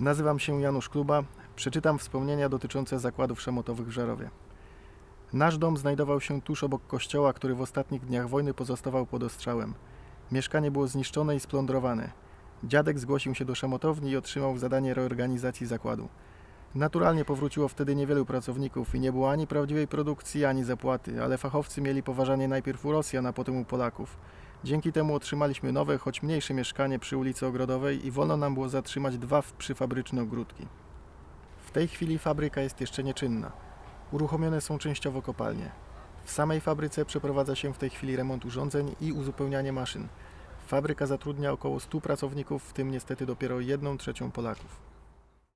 Nazywam się Janusz Kluba. Przeczytam wspomnienia dotyczące zakładów szamotowych w Żarowie. Nasz dom znajdował się tuż obok kościoła, który w ostatnich dniach wojny pozostawał pod ostrzałem. Mieszkanie było zniszczone i splądrowane. Dziadek zgłosił się do szamotowni i otrzymał zadanie reorganizacji zakładu. Naturalnie powróciło wtedy niewielu pracowników i nie było ani prawdziwej produkcji, ani zapłaty, ale fachowcy mieli poważanie najpierw u Rosjan, a potem u Polaków. Dzięki temu otrzymaliśmy nowe, choć mniejsze mieszkanie przy ulicy Ogrodowej i wolno nam było zatrzymać dwa przyfabryczne ogródki. W tej chwili fabryka jest jeszcze nieczynna. Uruchomione są częściowo kopalnie. W samej fabryce przeprowadza się w tej chwili remont urządzeń i uzupełnianie maszyn. Fabryka zatrudnia około 100 pracowników, w tym niestety dopiero jedną trzecią Polaków.